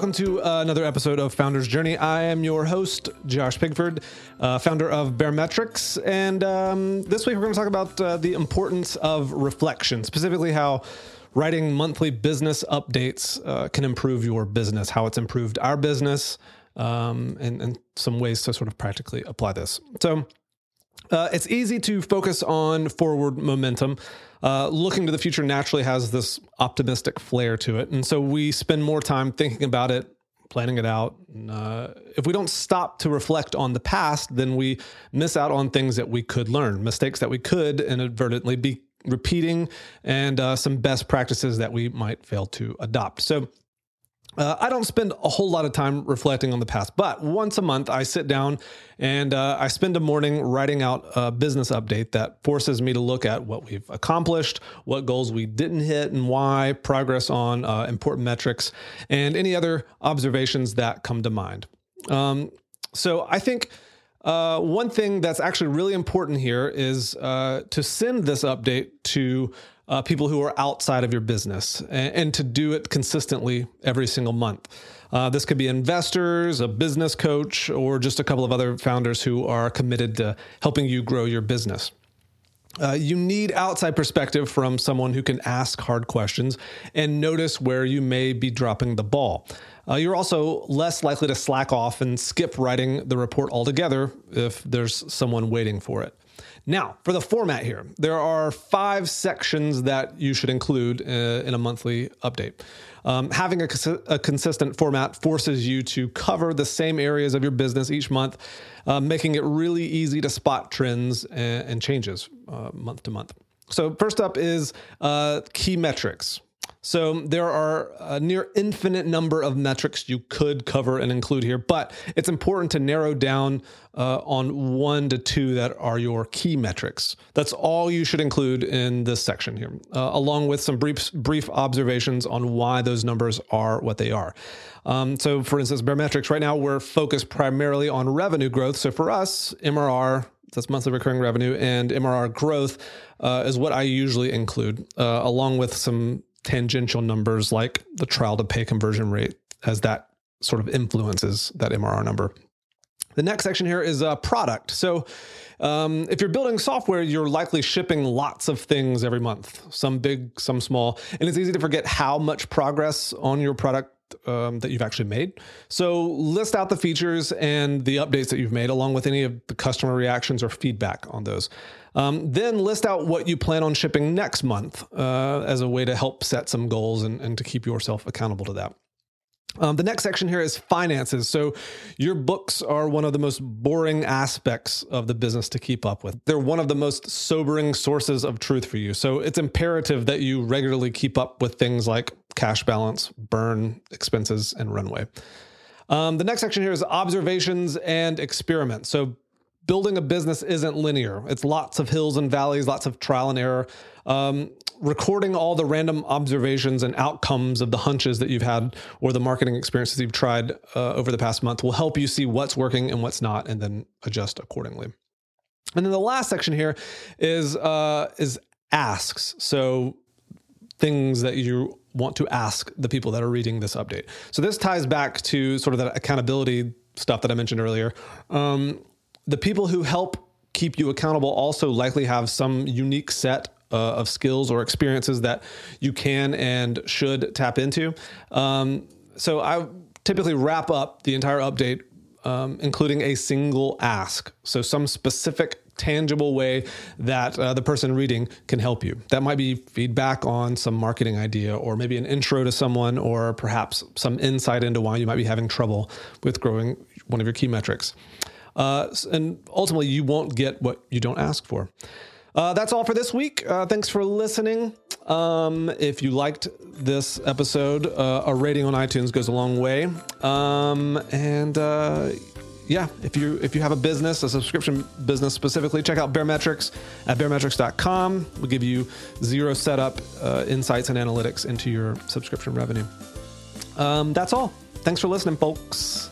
welcome to uh, another episode of Founder's Journey. I am your host, Josh Pigford, uh, founder of Baremetrics. And um, this week we're going to talk about uh, the importance of reflection, specifically how writing monthly business updates uh, can improve your business, how it's improved our business, um, and, and some ways to sort of practically apply this. So, uh, it's easy to focus on forward momentum. Uh, looking to the future naturally has this optimistic flair to it. And so we spend more time thinking about it, planning it out. And, uh, if we don't stop to reflect on the past, then we miss out on things that we could learn, mistakes that we could inadvertently be repeating, and uh, some best practices that we might fail to adopt. So uh, I don't spend a whole lot of time reflecting on the past, but once a month I sit down and uh, I spend a morning writing out a business update that forces me to look at what we've accomplished, what goals we didn't hit, and why, progress on uh, important metrics, and any other observations that come to mind. Um, so I think. Uh, one thing that's actually really important here is uh, to send this update to uh, people who are outside of your business and, and, to do it consistently every single month. Uh, this could be investors, a business coach, or just a couple of other founders who are committed to helping you grow your business. Uh, you need outside perspective from someone who can ask hard questions and notice where you may be dropping the ball. Uh, you're also less likely to slack off and skip writing the report altogether if there's someone waiting for it. Now, for the format here, there are five sections that you should include uh, in a monthly update. Um, having a, a, consistent format forces you to cover the same areas of your business each month, uh, making it really easy to spot trends and, and changes uh, month to month. So, first up is uh, key metrics. So there are a near infinite number of metrics you could cover and include here, but it's important to narrow down uh, on one to two that are your key metrics. That's all you should include in this section here, uh, along with some brief brief observations on why those numbers are what they are. Um, so, for instance, Baremetrics right now we're focused primarily on revenue growth. So for us, MRR that's monthly recurring revenue and MRR growth uh, is what I usually include, uh, along with some tangential numbers like the trial to pay conversion rate, as that sort of influences that MRR number. The next section here is a product. So, um, if you're building software, you're likely shipping lots of things every month, some big, some small, and it's easy to forget how much progress on your product um, that you've actually made. So list out the features and the updates that you've made, along with any of the customer reactions or feedback on those. Um, then list out what you plan on shipping next month uh, as a way to help set some goals and, and to keep yourself accountable to that. Um, the next section here is finances. So, your books are one of the most boring aspects of the business to keep up with. They're one of the most sobering sources of truth for you. So, it's imperative that you regularly keep up with things like cash balance, burn, expenses, and runway. Um, the next section here is observations and experiments. So, building a business isn't linear. It's lots of hills and valleys, lots of trial and error. Um, recording all the random observations and outcomes of the hunches that you've had or the marketing experiences you've tried uh, over the past month will help you see what's working and what's not, and then adjust accordingly. And then the last section here is uh, is asks. So things that you want to ask the people that are reading this update. So this ties back to sort of that accountability stuff that I mentioned earlier. Um, the people who help keep you accountable also likely have some unique set uh, of skills or experiences that you can and should tap into. Um, so I typically wrap up the entire update, um, including a single ask. So some specific tangible way that uh, the person reading can help you. That might be feedback on some marketing idea, or maybe an intro to someone, or perhaps some insight into why you might be having trouble with growing one of your key metrics. Uh, and ultimately, you won't get what you don't ask for. Uh, that's all for this week. Uh, thanks for listening. Um, if you liked this episode, uh, a rating on iTunes goes a long way. Um, and uh, yeah, if you if you have a business, a subscription business specifically, check out Baremetrics at baremetrics.com. We'll give you zero setup uh, insights and analytics into your subscription revenue. Um, that's all. Thanks for listening, folks.